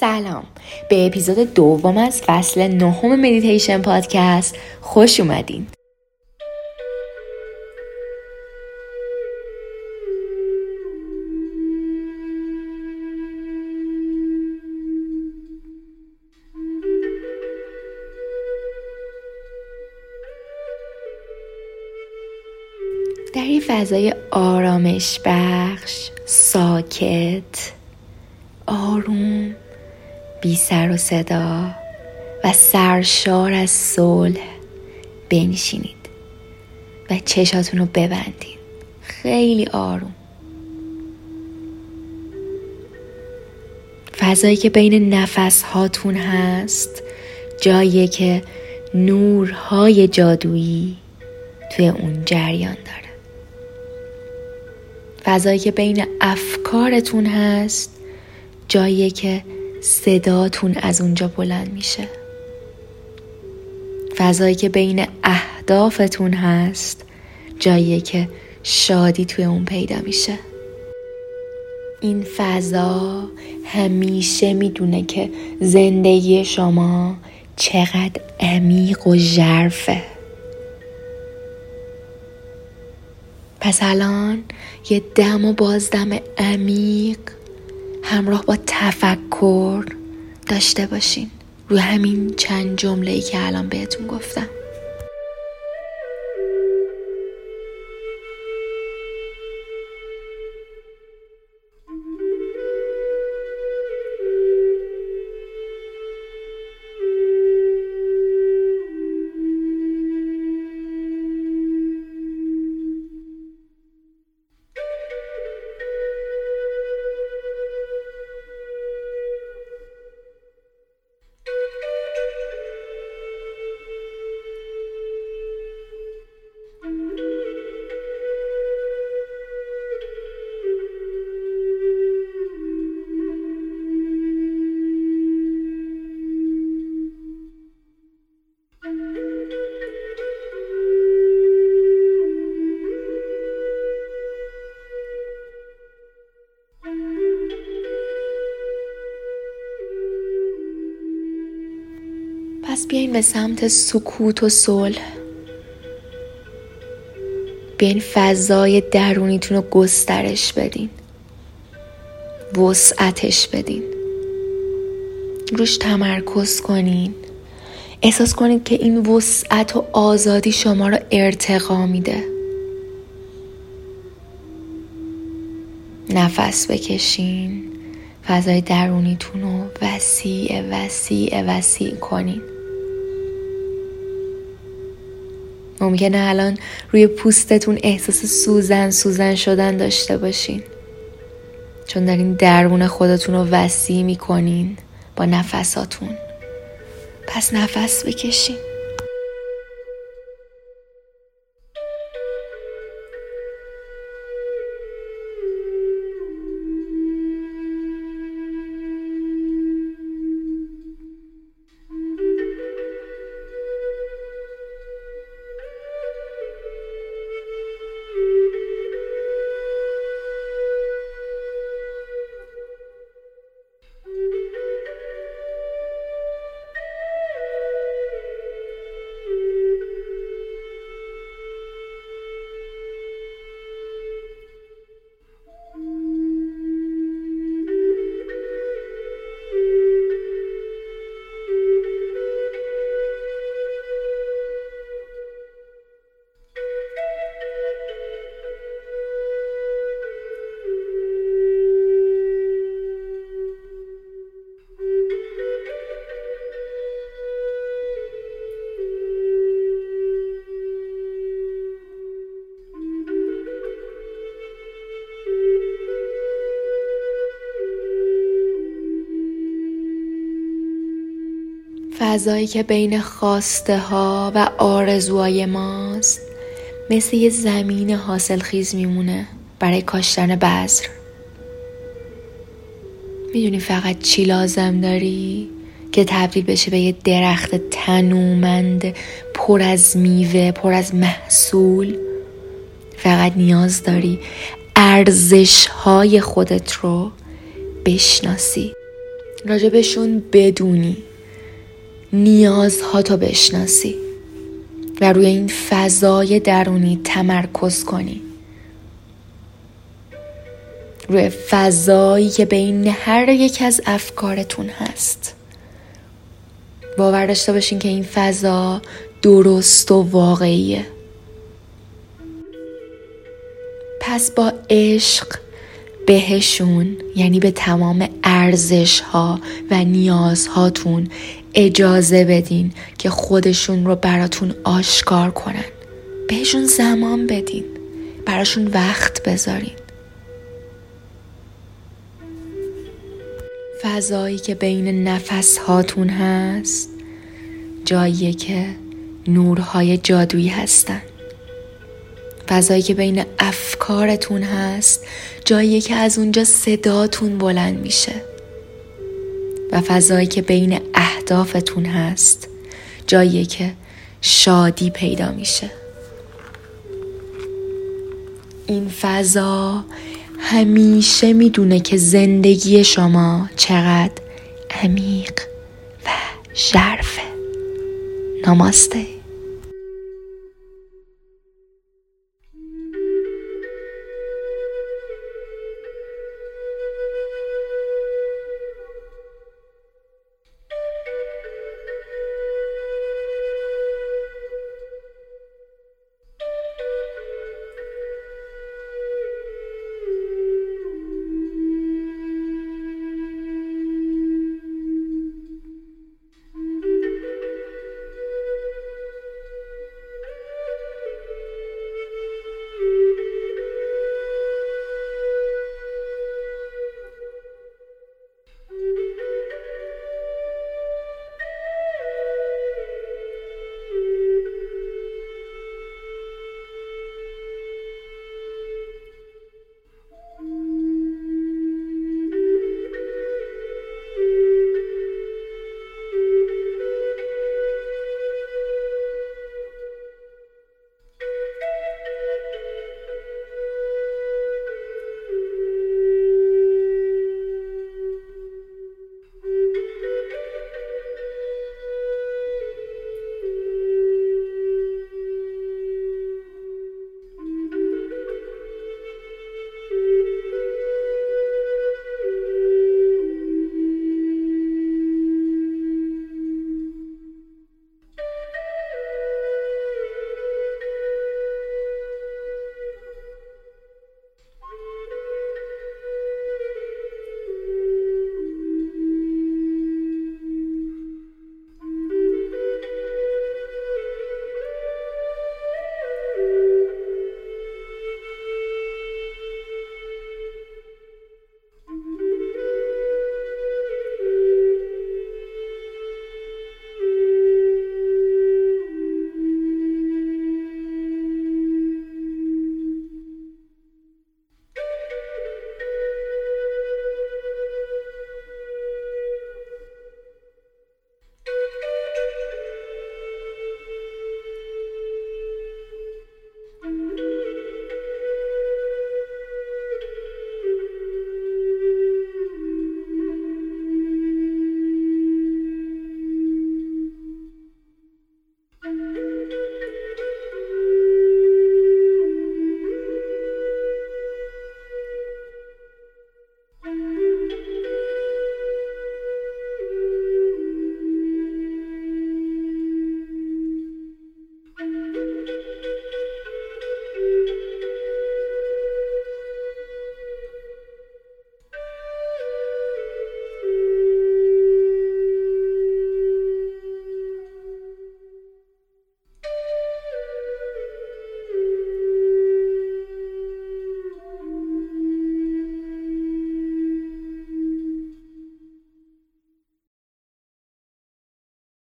سلام. به اپیزود دوم از فصل نهم مدیتیشن پادکست خوش اومدین. در این فضای آرامش بخش ساکت آروم بی سر و صدا و سرشار از صلح بنشینید و چشاتون رو ببندید. خیلی آروم. فضایی که بین نفس هاتون هست جایی که نورهای جادویی توی اون جریان داره. فضایی که بین افکارتون هست جایی که صداتون از اونجا بلند میشه. فضایی که بین اهدافتون هست جایی که شادی توی اون پیدا میشه. این فضا همیشه می‌دونه که زندگی شما چقدر عمیق و ژرفه. پس الان یه دم و بازدم عمیق همراه با تفکر داشته باشین. روی همین چند جمله ای که الان بهتون گفتم. پس بیاین به سمت سکوت و صلح. بیاین فضای درونیتون رو گسترش بدین. وسعتش بدین. روش تمرکز کنین. احساس کنید که این وسعت و آزادی شما رو ارتقا میده. نفس بکشین. فضای درونیتون رو وسیع وسیع وسیع کنین. ممکنه الان روی پوستتون احساس سوزن سوزن شدن داشته باشین. چون دارین درون خودتون رو وسیع می‌کنین با نفساتون. پس نفس بکشین. فضایی که بین خواسته ها و آرزوهای ماست مثل یه زمین حاصل خیز میمونه برای کاشتن بذر. می‌دونی فقط چی لازم داری که تبدیل بشه به یه درخت تنومند پر از میوه پر از محصول؟ فقط نیاز داری ارزش های خودت رو بشناسی. راجبشون بدونی. نیازها تو بشناسی و روی این فضای درونی تمرکز کنی. روی فضایی که بین هر یک از افکارتون هست. باور داشته باشین که این فضا درست و واقعیه. پس با عشق بهشون یعنی به تمام ارزش ها و نیازهاتون اجازه بدین که خودشون رو براتون آشکار کنن. بهشون زمان بدین. براشون وقت بذارین. فضایی که بین نفس هاتون هست جاییه که نورهای جادویی هستن. فضایی که بین افکارتون هست جاییه که از اونجا صداتون بلند میشه. و فضایی که بین اهدافتون هست. جاییه که شادی پیدا میشه. این فضا همیشه می‌دونه که زندگی شما چقدر عمیق و ژرفه. نماسته.